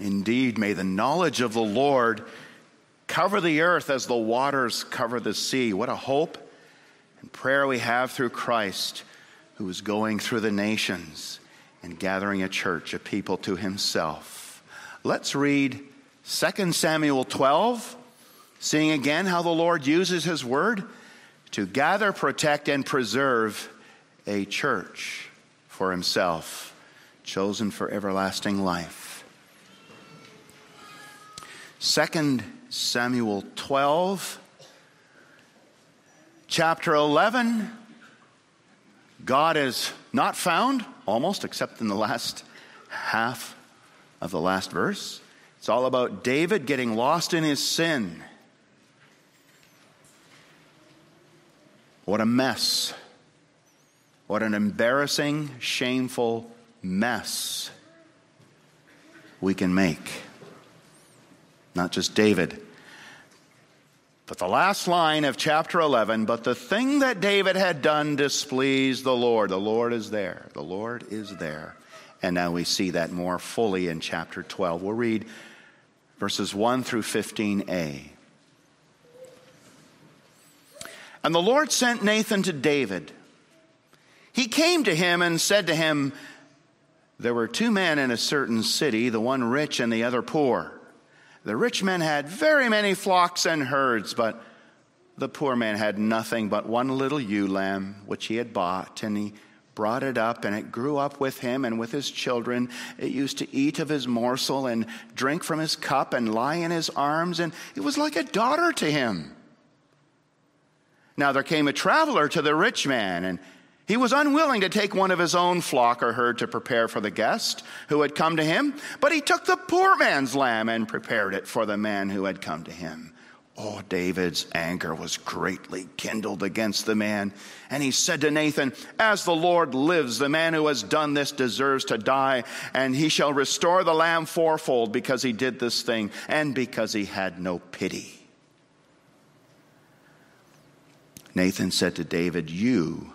Indeed, may the knowledge of the Lord cover the earth as the waters cover the sea. What a hope and prayer we have through Christ, who is going through the nations and gathering a church, a people to himself. Let's read 2 Samuel 12, seeing again how the Lord uses his word to gather, protect, and preserve a church for himself, chosen for everlasting life. 2 Samuel 12, chapter 11. God is not found, almost, except in the last half of the last verse. It's all about David getting lost in his sin. What a mess. What an embarrassing, shameful mess we can make. Not just David. But the last line of chapter 11, but the thing that David had done displeased the Lord. The Lord is there. The Lord is there. And now we see that more fully in chapter 12. We'll read verses 1 through 15a. And the Lord sent Nathan to David. He came to him and said to him, There were two men in a certain city, the one rich and the other poor. The rich man had very many flocks and herds, but the poor man had nothing but one little ewe lamb which he had bought, and he brought it up, and it grew up with him and with his children. It used to eat of his morsel and drink from his cup and lie in his arms, and it was like a daughter to him. Now there came a traveler to the rich man, and he was unwilling to take one of his own flock or herd to prepare for the guest who had come to him, but he took the poor man's lamb and prepared it for the man who had come to him. Oh, David's anger was greatly kindled against the man. And he said to Nathan, As the Lord lives, the man who has done this deserves to die, and he shall restore the lamb fourfold because he did this thing and because he had no pity. Nathan said to David, You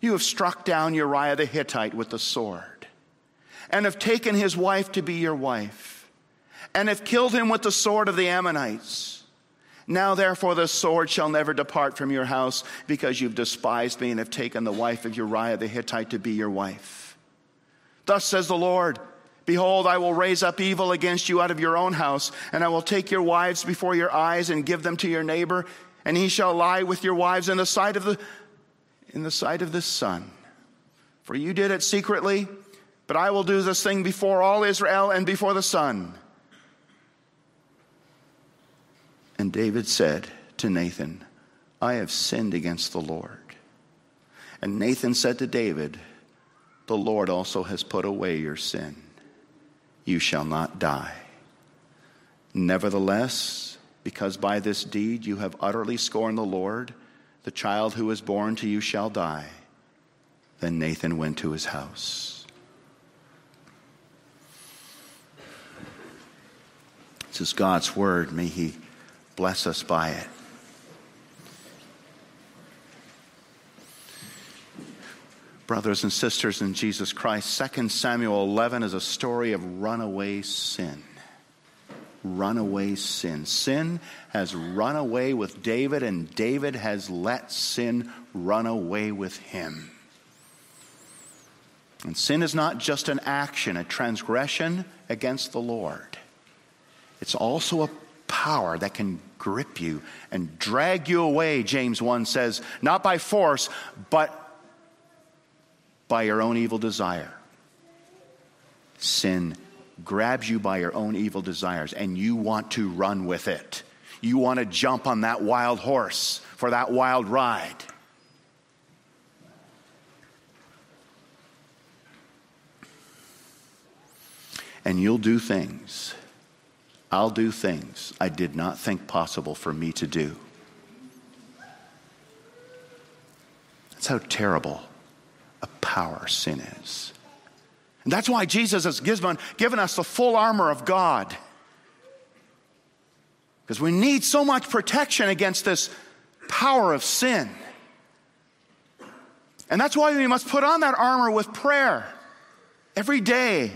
You have struck down Uriah the Hittite with the sword, and have taken his wife to be your wife, and have killed him with the sword of the Ammonites. Now, therefore, the sword shall never depart from your house, because you've despised me and have taken the wife of Uriah the Hittite to be your wife. Thus says the Lord Behold, I will raise up evil against you out of your own house, and I will take your wives before your eyes and give them to your neighbor, and he shall lie with your wives in the sight of the in the sight of the sun. For you did it secretly, but I will do this thing before all Israel and before the sun. And David said to Nathan, I have sinned against the Lord. And Nathan said to David, The Lord also has put away your sin. You shall not die. Nevertheless, because by this deed you have utterly scorned the Lord, the child who is born to you shall die. Then Nathan went to his house. This is God's word. May he bless us by it. Brothers and sisters in Jesus Christ, 2 Samuel 11 is a story of runaway sin runaway sin. Sin has run away with David, and David has let sin run away with him. And sin is not just an action, a transgression against the Lord. It's also a power that can grip you and drag you away, James 1 says, not by force, but by your own evil desire. Sin grabs you by your own evil desires and you want to run with it. You want to jump on that wild horse for that wild ride. And you'll do things I'll do things I did not think possible for me to do. That's how terrible a power sin is. And that's why Jesus has given, given us the full armor of God. Because we need so much protection against this power of sin. And that's why we must put on that armor with prayer every day.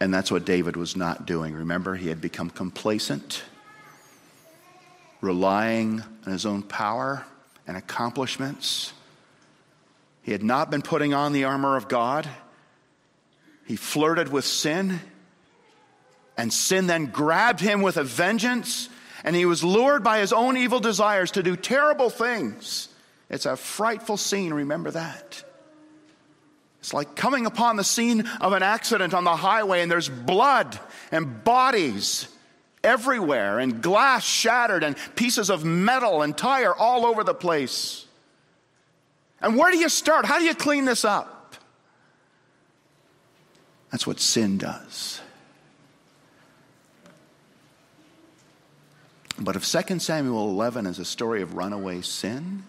And that's what David was not doing. Remember, he had become complacent, relying on his own power and accomplishments. He had not been putting on the armor of God. He flirted with sin, and sin then grabbed him with a vengeance, and he was lured by his own evil desires to do terrible things. It's a frightful scene, remember that. It's like coming upon the scene of an accident on the highway and there's blood and bodies everywhere and glass shattered and pieces of metal and tire all over the place. And where do you start? How do you clean this up? That's what sin does. But if 2 Samuel 11 is a story of runaway sin,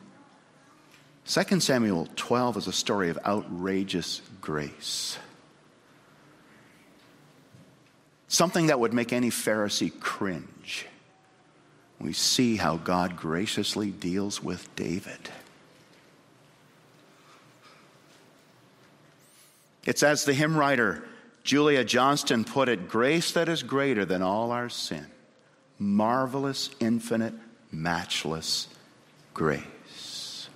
2 Samuel 12 is a story of outrageous grace. Something that would make any Pharisee cringe. We see how God graciously deals with David. It's as the hymn writer Julia Johnston put it grace that is greater than all our sin. Marvelous, infinite, matchless grace.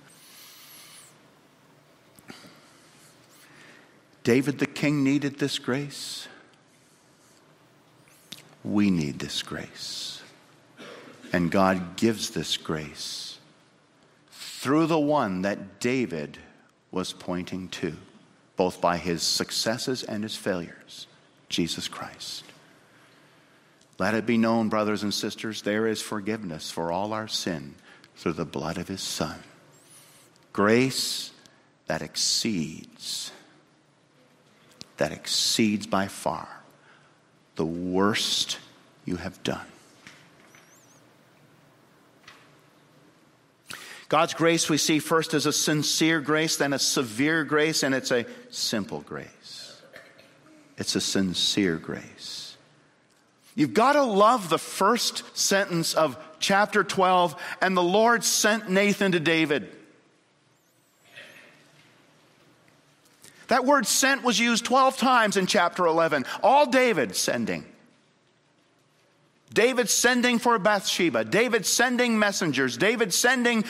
David the king needed this grace. We need this grace. And God gives this grace through the one that David was pointing to, both by his successes and his failures Jesus Christ. Let it be known, brothers and sisters, there is forgiveness for all our sin through the blood of his Son. Grace that exceeds that exceeds by far the worst you have done. God's grace we see first as a sincere grace, then a severe grace, and it's a simple grace. It's a sincere grace. You've got to love the first sentence of chapter 12, and the Lord sent Nathan to David. That word sent was used 12 times in chapter 11, all David sending. David sending for Bathsheba, David sending messengers, David sending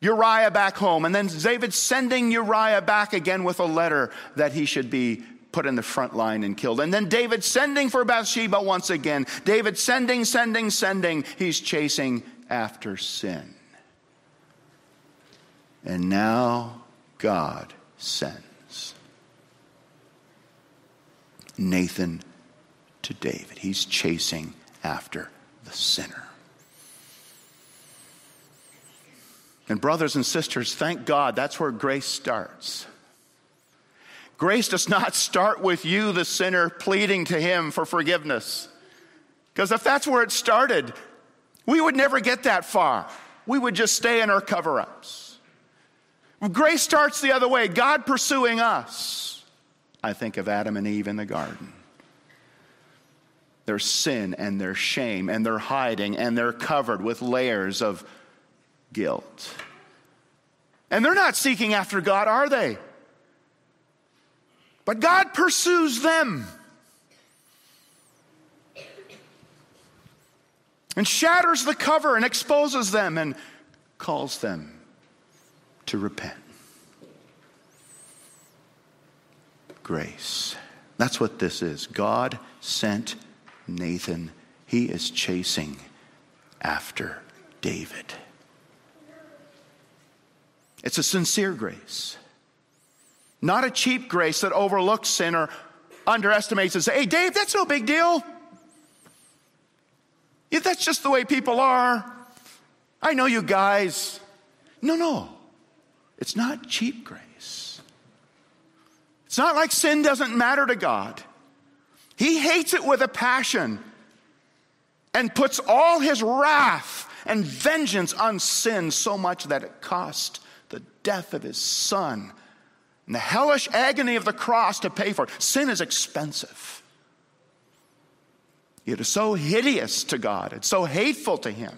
Uriah back home, and then David sending Uriah back again with a letter that he should be put in the front line and killed. And then David sending for Bathsheba once again. David sending, sending, sending. He's chasing after sin. And now God sends. Nathan to David. He's chasing after the sinner. And, brothers and sisters, thank God that's where grace starts. Grace does not start with you, the sinner, pleading to Him for forgiveness. Because if that's where it started, we would never get that far. We would just stay in our cover ups. Grace starts the other way God pursuing us. I think of Adam and Eve in the garden. Their sin and their shame and their hiding, and they're covered with layers of guilt. And they're not seeking after God, are they? But God pursues them and shatters the cover and exposes them and calls them to repent. grace. That's what this is. God sent Nathan. He is chasing after David. It's a sincere grace, not a cheap grace that overlooks sin or underestimates and says, hey, Dave, that's no big deal. Yeah, that's just the way people are. I know you guys. No, no. It's not cheap grace. It's not like sin doesn't matter to God. He hates it with a passion and puts all his wrath and vengeance on sin so much that it cost the death of his son and the hellish agony of the cross to pay for it. Sin is expensive. It is so hideous to God, it's so hateful to him.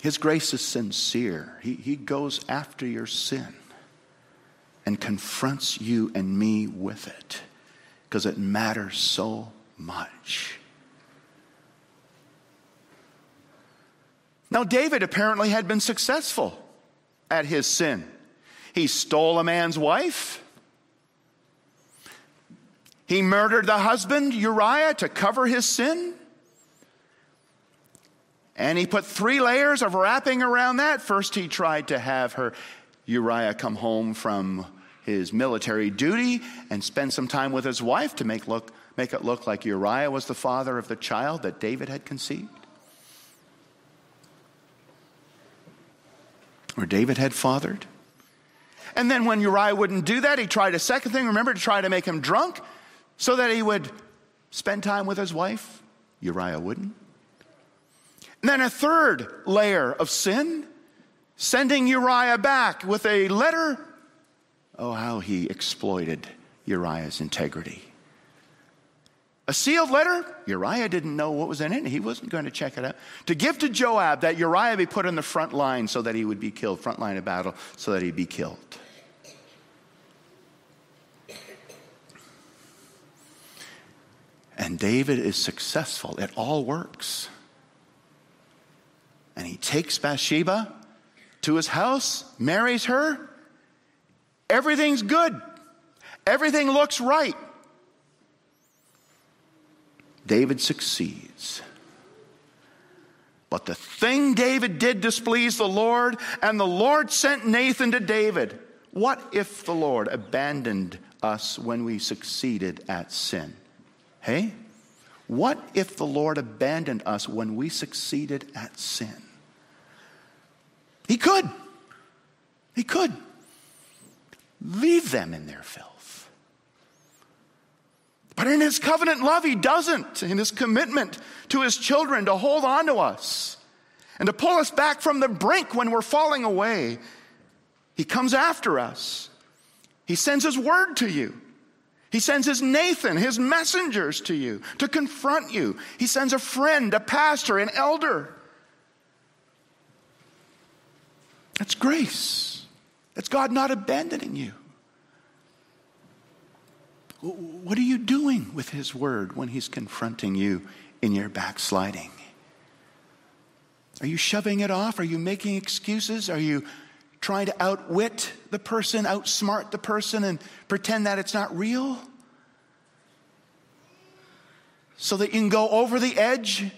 His grace is sincere. He, he goes after your sin and confronts you and me with it because it matters so much. Now, David apparently had been successful at his sin. He stole a man's wife. He murdered the husband, Uriah, to cover his sin. And he put three layers of wrapping around that. First, he tried to have her, Uriah, come home from his military duty and spend some time with his wife to make, look, make it look like Uriah was the father of the child that David had conceived. Or David had fathered. And then when Uriah wouldn't do that, he tried a second thing, remember, to try to make him drunk so that he would spend time with his wife. Uriah wouldn't. And then a third layer of sin, sending Uriah back with a letter Oh, how he exploited Uriah's integrity. A sealed letter, Uriah didn't know what was in it. He wasn't going to check it out. To give to Joab that Uriah be put in the front line so that he would be killed, front line of battle, so that he'd be killed. And David is successful. It all works. And he takes Bathsheba to his house, marries her, Everything's good. Everything looks right. David succeeds. But the thing David did displeased the Lord, and the Lord sent Nathan to David. What if the Lord abandoned us when we succeeded at sin? Hey? What if the Lord abandoned us when we succeeded at sin? He could. He could. Leave them in their filth. But in his covenant love, he doesn't. In his commitment to his children to hold on to us and to pull us back from the brink when we're falling away, he comes after us. He sends his word to you. He sends his Nathan, his messengers to you to confront you. He sends a friend, a pastor, an elder. That's grace. That's God not abandoning you. What are you doing with His Word when He's confronting you in your backsliding? Are you shoving it off? Are you making excuses? Are you trying to outwit the person, outsmart the person, and pretend that it's not real? So that you can go over the edge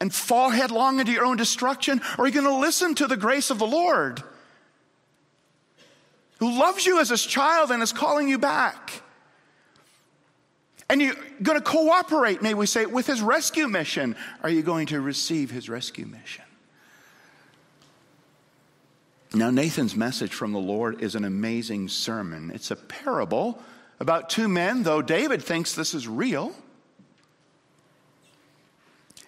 and fall headlong into your own destruction? Or are you going to listen to the grace of the Lord? who loves you as his child and is calling you back. And you're going to cooperate, may we say, with his rescue mission. Are you going to receive his rescue mission? Now, Nathan's message from the Lord is an amazing sermon. It's a parable about two men, though David thinks this is real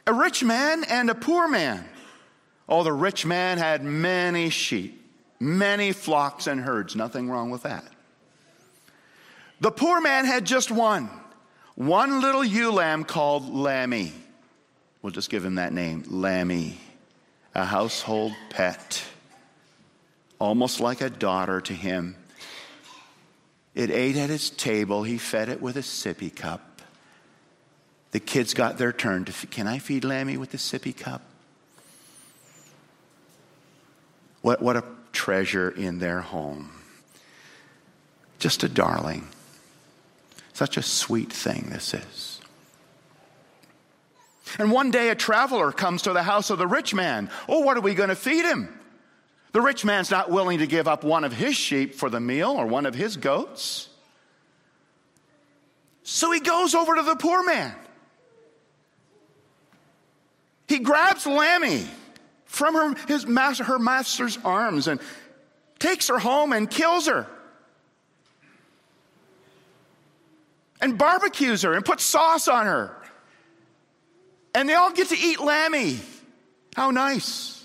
a rich man and a poor man. Oh, the rich man had many sheep many flocks and herds. Nothing wrong with that. The poor man had just one, one little ewe lamb called Lammy. We'll just give him that name, Lammy, a household pet, almost like a daughter to him. It ate at his table. He fed it with a sippy cup. The kids got their turn to, can I feed Lammy with the sippy cup? What, what a treasure in their home. Just a darling. Such a sweet thing this is. And one day a traveler comes to the house of the rich man. Oh, what are we going to feed him? The rich man's not willing to give up one of his sheep for the meal or one of his goats. So he goes over to the poor man. He grabs Lammy from her, his master, her master's arms and takes her home and kills her. And barbecues her and puts sauce on her. And they all get to eat lammy. How nice.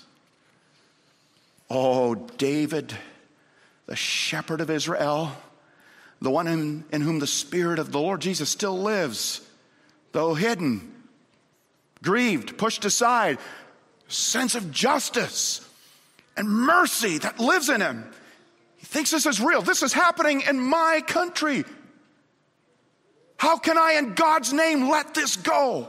Oh, David, the shepherd of Israel, the one in, in whom the Spirit of the Lord Jesus still lives, though hidden, grieved, pushed aside, sense of justice and mercy that lives in him. He thinks this is real. This is happening in my country. How can I, in God's name, let this go?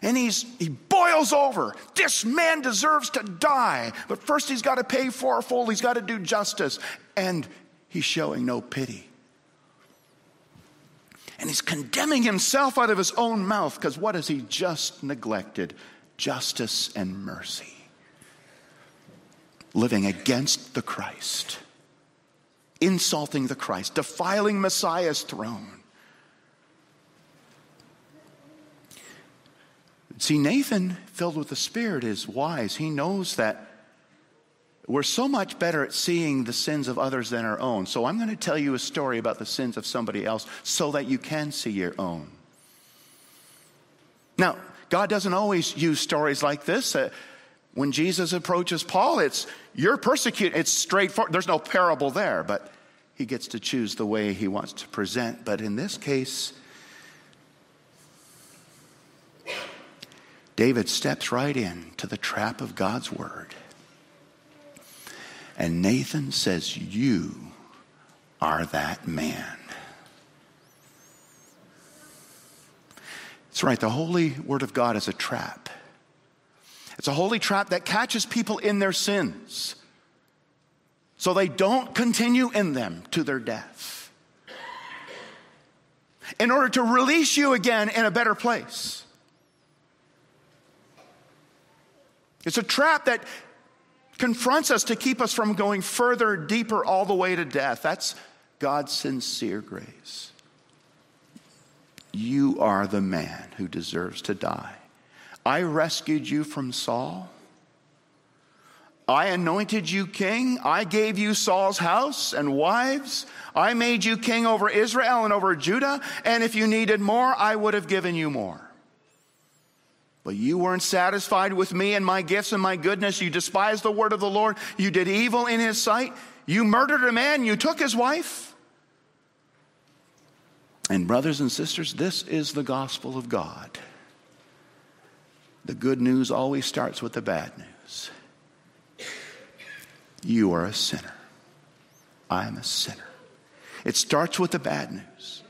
And he's, he boils over. This man deserves to die. But first, he's got to pay fourfold. He's got to do justice. And he's showing no pity. And he's condemning himself out of his own mouth because what has he just neglected? Justice and mercy. Living against the Christ, insulting the Christ, defiling Messiah's throne. See, Nathan, filled with the Spirit, is wise. He knows that we're so much better at seeing the sins of others than our own. So I'm going to tell you a story about the sins of somebody else so that you can see your own. Now, God doesn't always use stories like this. Uh, when Jesus approaches Paul, it's you're persecuted. It's straightforward. There's no parable there, but he gets to choose the way he wants to present. But in this case, David steps right in to the trap of God's word. And Nathan says, You are that man. That's right, the holy word of God is a trap. It's a holy trap that catches people in their sins so they don't continue in them to their death. In order to release you again in a better place. It's a trap that confronts us to keep us from going further, deeper, all the way to death. That's God's sincere grace. You are the man who deserves to die. I rescued you from Saul. I anointed you king. I gave you Saul's house and wives. I made you king over Israel and over Judah. And if you needed more, I would have given you more. But you weren't satisfied with me and my gifts and my goodness. You despised the word of the Lord. You did evil in his sight. You murdered a man. You took his wife. And, brothers and sisters, this is the gospel of God. The good news always starts with the bad news. You are a sinner. I am a sinner. It starts with the bad news.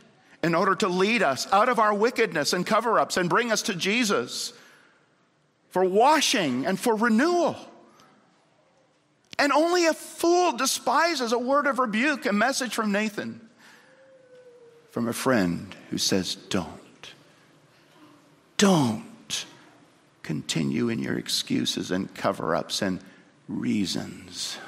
In order to lead us out of our wickedness and cover ups and bring us to Jesus for washing and for renewal. And only a fool despises a word of rebuke, a message from Nathan, from a friend who says, Don't. Don't continue in your excuses and cover ups and reasons.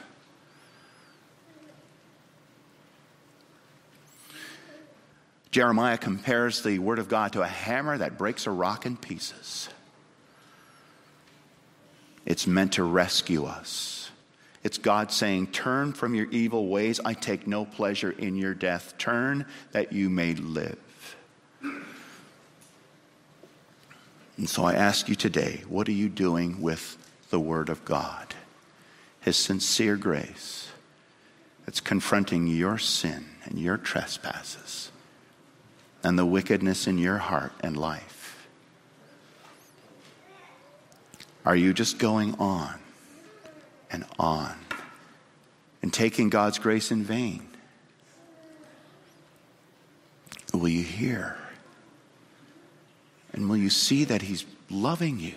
Jeremiah compares the Word of God to a hammer that breaks a rock in pieces. It's meant to rescue us. It's God saying, Turn from your evil ways. I take no pleasure in your death. Turn that you may live. And so I ask you today, what are you doing with the Word of God? His sincere grace that's confronting your sin and your trespasses and the wickedness in your heart and life. Are you just going on and on and taking God's grace in vain? Will you hear? And will you see that He's loving you?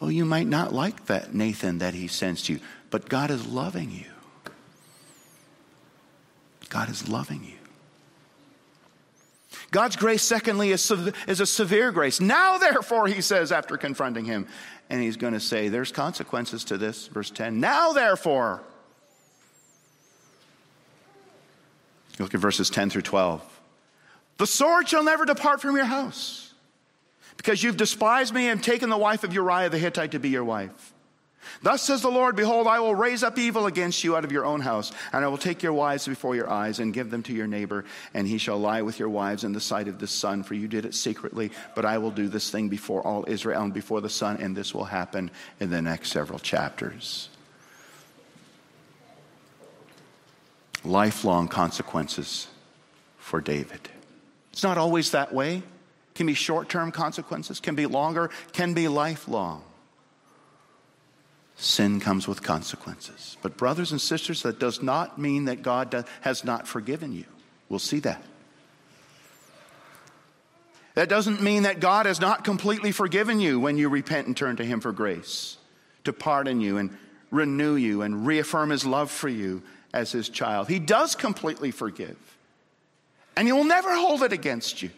Oh, you might not like that Nathan that He sends to you, but God is loving you. God is loving you. God's grace, secondly, is, is a severe grace. Now, therefore, he says after confronting him, and he's going to say, There's consequences to this. Verse 10. Now, therefore, look at verses 10 through 12. The sword shall never depart from your house, because you've despised me and taken the wife of Uriah the Hittite to be your wife. Thus says the Lord, Behold, I will raise up evil against you out of your own house, and I will take your wives before your eyes and give them to your neighbor, and he shall lie with your wives in the sight of the sun, for you did it secretly. But I will do this thing before all Israel and before the sun, and this will happen in the next several chapters. Lifelong consequences for David. It's not always that way. It can be short term consequences, can be longer, can be lifelong sin comes with consequences. But, brothers and sisters, that does not mean that God has not forgiven you. We'll see that. That doesn't mean that God has not completely forgiven you when you repent and turn to Him for grace, to pardon you and renew you and reaffirm His love for you as His child. He does completely forgive, and He will never hold it against you.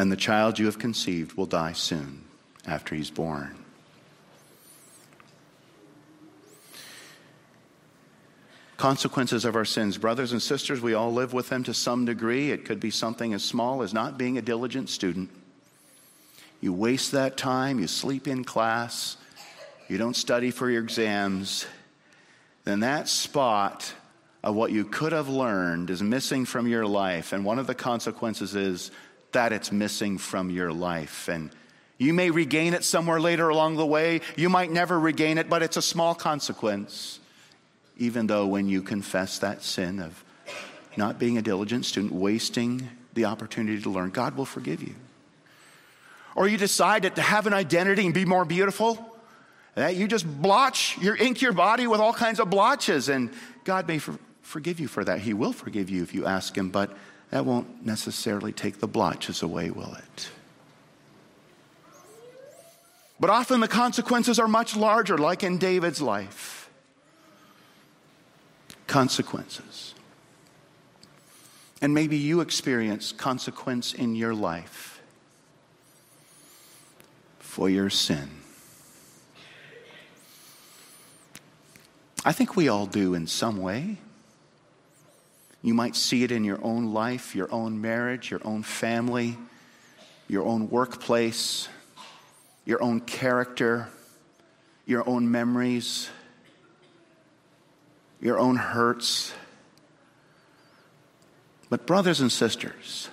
And the child you have conceived will die soon after he's born. Consequences of our sins. Brothers and sisters, we all live with them to some degree. It could be something as small as not being a diligent student. You waste that time, you sleep in class, you don't study for your exams, then that spot of what you could have learned is missing from your life. And one of the consequences is that it's missing from your life. And you may regain it somewhere later along the way. You might never regain it, but it's a small consequence. Even though when you confess that sin of not being a diligent student, wasting the opportunity to learn, God will forgive you. Or you decide that to have an identity and be more beautiful, that you just blotch, you ink your body with all kinds of blotches, and God may for, forgive you for that. He will forgive you if you ask Him, but that won't necessarily take the blotches away, will it? But often the consequences are much larger, like in David's life. Consequences. And maybe you experience consequence in your life for your sin. I think we all do in some way. You might see it in your own life, your own marriage, your own family, your own workplace, your own character, your own memories, your own hurts. But, brothers and sisters,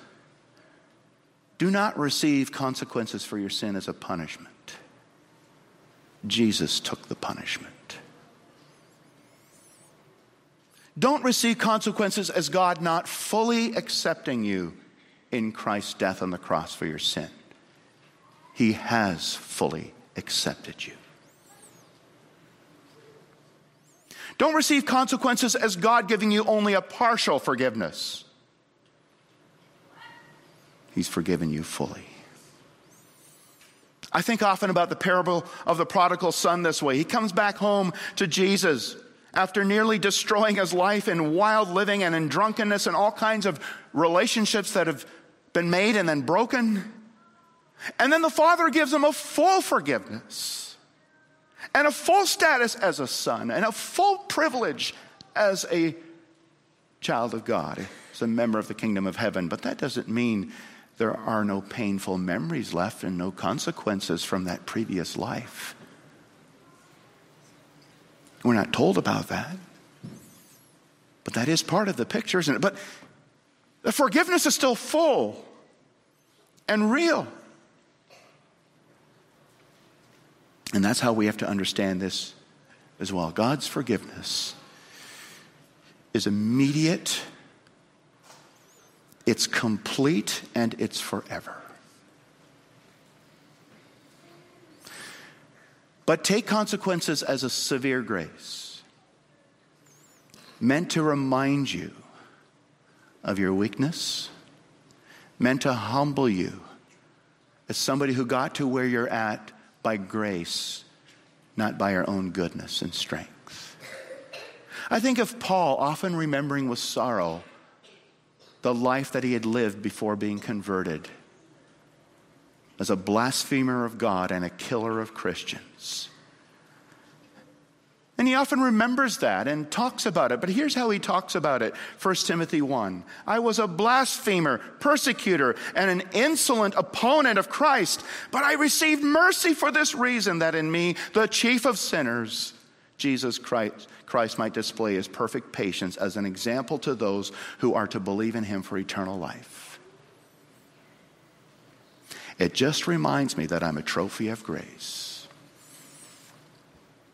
do not receive consequences for your sin as a punishment. Jesus took the punishment. Don't receive consequences as God not fully accepting you in Christ's death on the cross for your sin. He has fully accepted you. Don't receive consequences as God giving you only a partial forgiveness. He's forgiven you fully. I think often about the parable of the prodigal son this way. He comes back home to Jesus after nearly destroying his life in wild living and in drunkenness and all kinds of relationships that have been made and then broken. And then the father gives him a full forgiveness and a full status as a son and a full privilege as a child of God, as a member of the kingdom of heaven. But that doesn't mean there are no painful memories left and no consequences from that previous life. We're not told about that. But that is part of the picture, isn't it? But the forgiveness is still full and real. And that's how we have to understand this as well. God's forgiveness is immediate, it's complete, and it's forever. But take consequences as a severe grace, meant to remind you of your weakness, meant to humble you as somebody who got to where you're at by grace, not by your own goodness and strength. I think of Paul often remembering with sorrow the life that he had lived before being converted as a blasphemer of God and a killer of Christians. And he often remembers that and talks about it. But here's how he talks about it 1 Timothy 1. I was a blasphemer, persecutor, and an insolent opponent of Christ, but I received mercy for this reason that in me, the chief of sinners, Jesus Christ, Christ might display his perfect patience as an example to those who are to believe in him for eternal life. It just reminds me that I'm a trophy of grace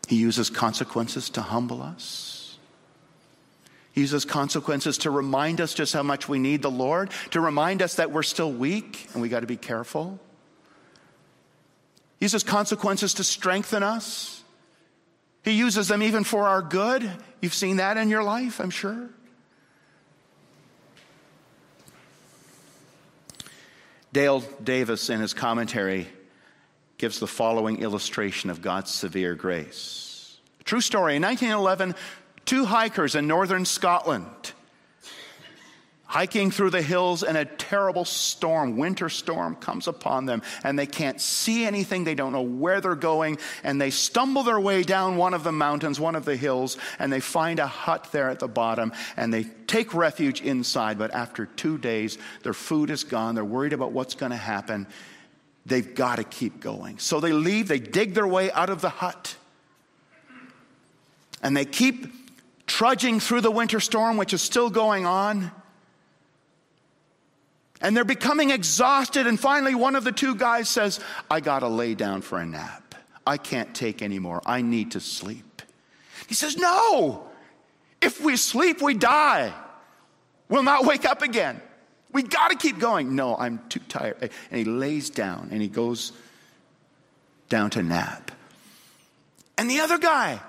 he uses consequences to humble us. He uses consequences to remind us just how much we need the Lord, to remind us that we're still weak and we got to be careful. He uses consequences to strengthen us. He uses them even for our good. You've seen that in your life, I'm sure. Dale Davis, in his commentary, gives the following illustration of God's severe grace. True story. In 1911, two hikers in northern Scotland hiking through the hills and a terrible storm, winter storm, comes upon them and they can't see anything. They don't know where they're going and they stumble their way down one of the mountains, one of the hills, and they find a hut there at the bottom and they take refuge inside. But after two days, their food is gone. They're worried about what's going to happen. They've got to keep going. So they leave, they dig their way out of the hut, and they keep trudging through the winter storm, which is still going on. And they're becoming exhausted, and finally, one of the two guys says, I got to lay down for a nap. I can't take anymore. I need to sleep. He says, No! If we sleep, we die. We'll not wake up again. We got to keep going. No, I'm too tired. And he lays down and he goes down to nap. And the other guy,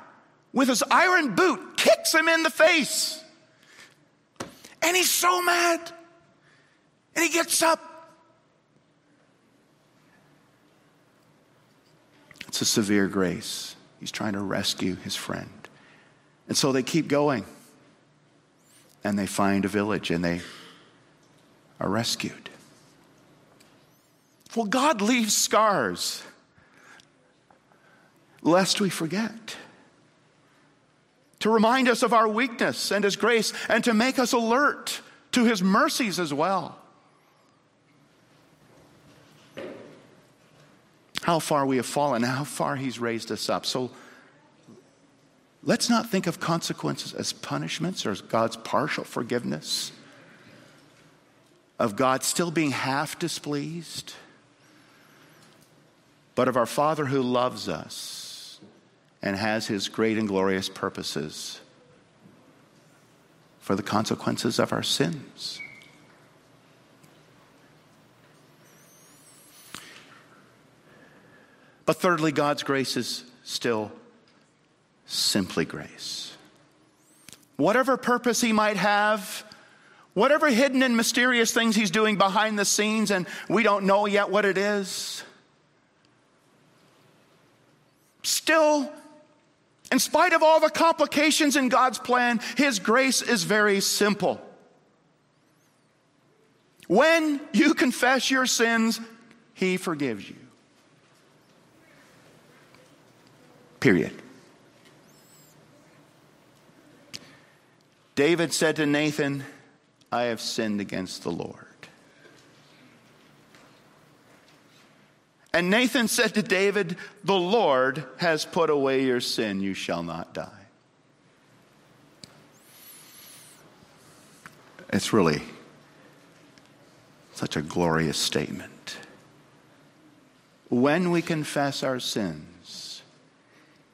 with his iron boot, kicks him in the face. And he's so mad. And he gets up. It's a severe grace. He's trying to rescue his friend. And so they keep going. And they find a village and they are rescued. Well, God leaves scars lest we forget. To remind us of our weakness and His grace, and to make us alert to His mercies as well. How far we have fallen, how far He's raised us up. So let's not think of consequences as punishments or as God's partial forgiveness of God still being half displeased, but of our Father who loves us and has his great and glorious purposes for the consequences of our sins. But thirdly, God's grace is still simply grace. Whatever purpose he might have Whatever hidden and mysterious things he's doing behind the scenes, and we don't know yet what it is, still, in spite of all the complications in God's plan, his grace is very simple. When you confess your sins, he forgives you. Period. David said to Nathan, I have sinned against the Lord. And Nathan said to David, The Lord has put away your sin, you shall not die. It's really such a glorious statement. When we confess our sins,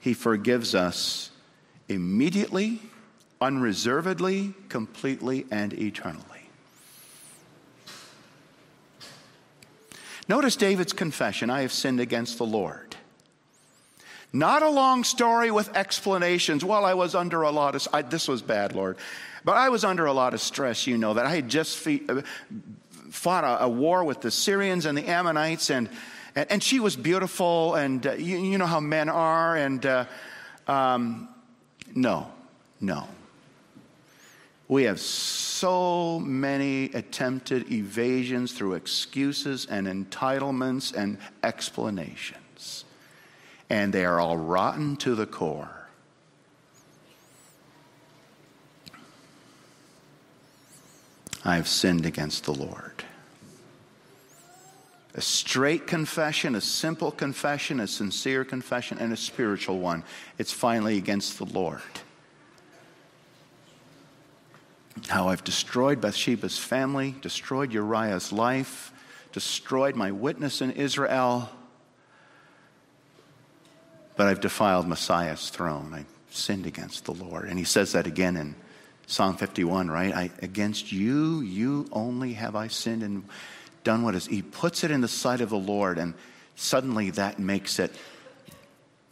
He forgives us immediately unreservedly, completely, and eternally. Notice David's confession I have sinned against the Lord. Not a long story with explanations. Well, I was under a lot of, I, this was bad, Lord. But I was under a lot of stress, you know, that I had just fought a, a, war with the Syrians and the Ammonites, and, and, and she was beautiful, and uh, you, you, know how men are, and uh, um, no, no. We have so many attempted evasions through excuses and entitlements and explanations, and they are all rotten to the core. I've sinned against the Lord. A straight confession, a simple confession, a sincere confession, and a spiritual one. It's finally against the Lord. How I've destroyed Bathsheba's family, destroyed Uriah's life, destroyed my witness in Israel, but I've defiled Messiah's throne. I sinned against the Lord. And he says that again in Psalm 51, right? I, against you, you only have I sinned and done what is. He puts it in the sight of the Lord, and suddenly that makes it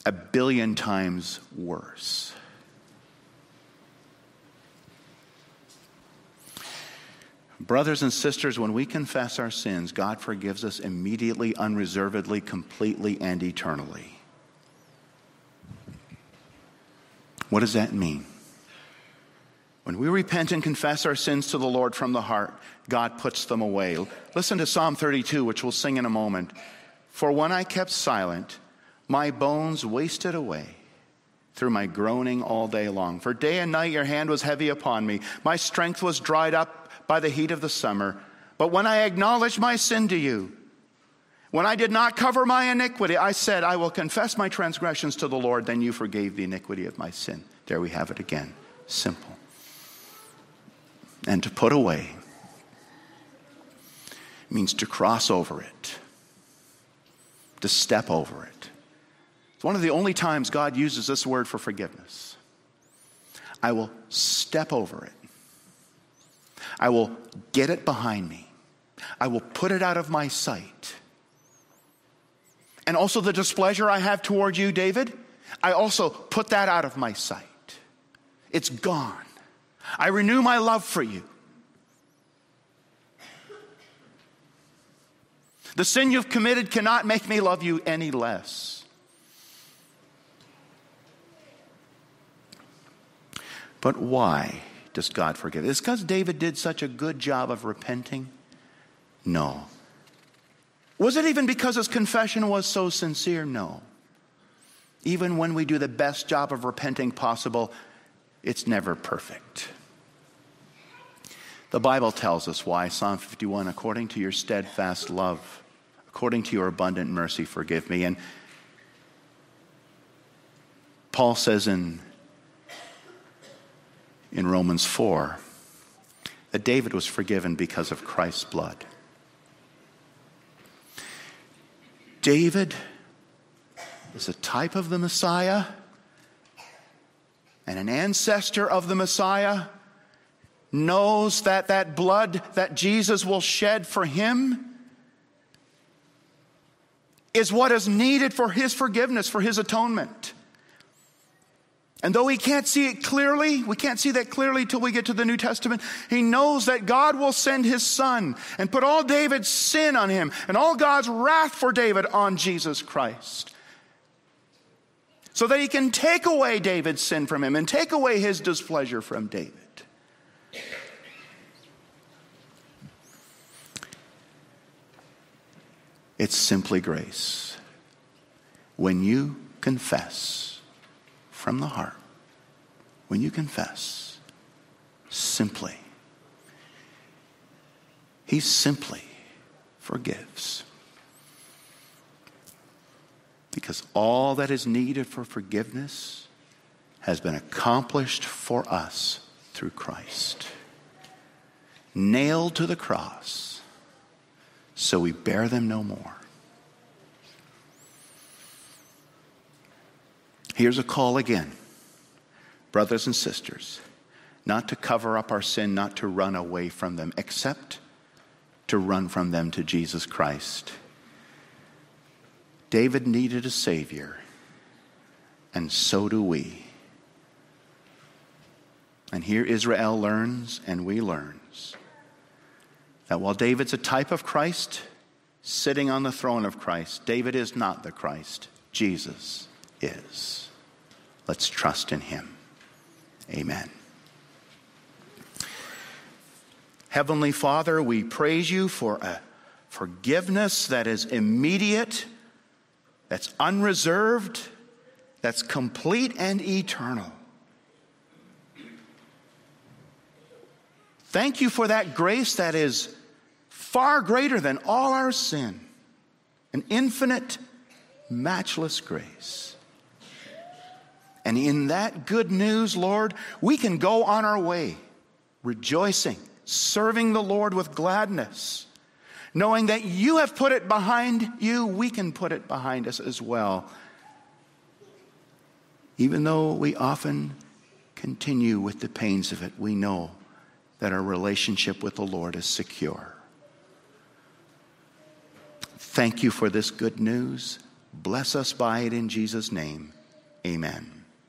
a billion times worse. Brothers and sisters, when we confess our sins, God forgives us immediately, unreservedly, completely, and eternally. What does that mean? When we repent and confess our sins to the Lord from the heart, God puts them away. Listen to Psalm 32, which we'll sing in a moment. For when I kept silent, my bones wasted away through my groaning all day long. For day and night your hand was heavy upon me. My strength was dried up by the heat of the summer. But when I acknowledged my sin to you, when I did not cover my iniquity, I said, I will confess my transgressions to the Lord. Then you forgave the iniquity of my sin. There we have it again. Simple. And to put away means to cross over it, to step over it. It's one of the only times God uses this word for forgiveness. I will step over it. I will get it behind me. I will put it out of my sight and also the displeasure I have toward you, David, I also put that out of my sight. It's gone. I renew my love for you. The sin you've committed cannot make me love you any less. But why does God forgive? Is because David did such a good job of repenting? No. Was it even because his confession was so sincere? No. Even when we do the best job of repenting possible, it's never perfect. The Bible tells us why. Psalm 51 according to your steadfast love, according to your abundant mercy, forgive me. And Paul says in, in Romans 4 that David was forgiven because of Christ's blood. David is a type of the Messiah and an ancestor of the Messiah, knows that that blood that Jesus will shed for him is what is needed for his forgiveness, for his atonement. And though he can't see it clearly, we can't see that clearly till we get to the New Testament, he knows that God will send his son and put all David's sin on him and all God's wrath for David on Jesus Christ. So that he can take away David's sin from him and take away his displeasure from David. It's simply grace. When you confess, from the heart, when you confess, simply, He simply forgives. Because all that is needed for forgiveness has been accomplished for us through Christ. Nailed to the cross, so we bear them no more. Here's a call again, brothers and sisters, not to cover up our sin, not to run away from them, except to run from them to Jesus Christ. David needed a Savior, and so do we. And here Israel learns, and we learns, that while David's a type of Christ, sitting on the throne of Christ, David is not the Christ, Jesus is. Let's trust in Him. Amen. Heavenly Father, we praise you for a forgiveness that is immediate, that's unreserved, that's complete and eternal. Thank you for that grace that is far greater than all our sin, an infinite, matchless grace. And in that good news, Lord, we can go on our way, rejoicing, serving the Lord with gladness. Knowing that you have put it behind you, we can put it behind us as well. Even though we often continue with the pains of it, we know that our relationship with the Lord is secure. Thank you for this good news. Bless us by it in Jesus' name. Amen.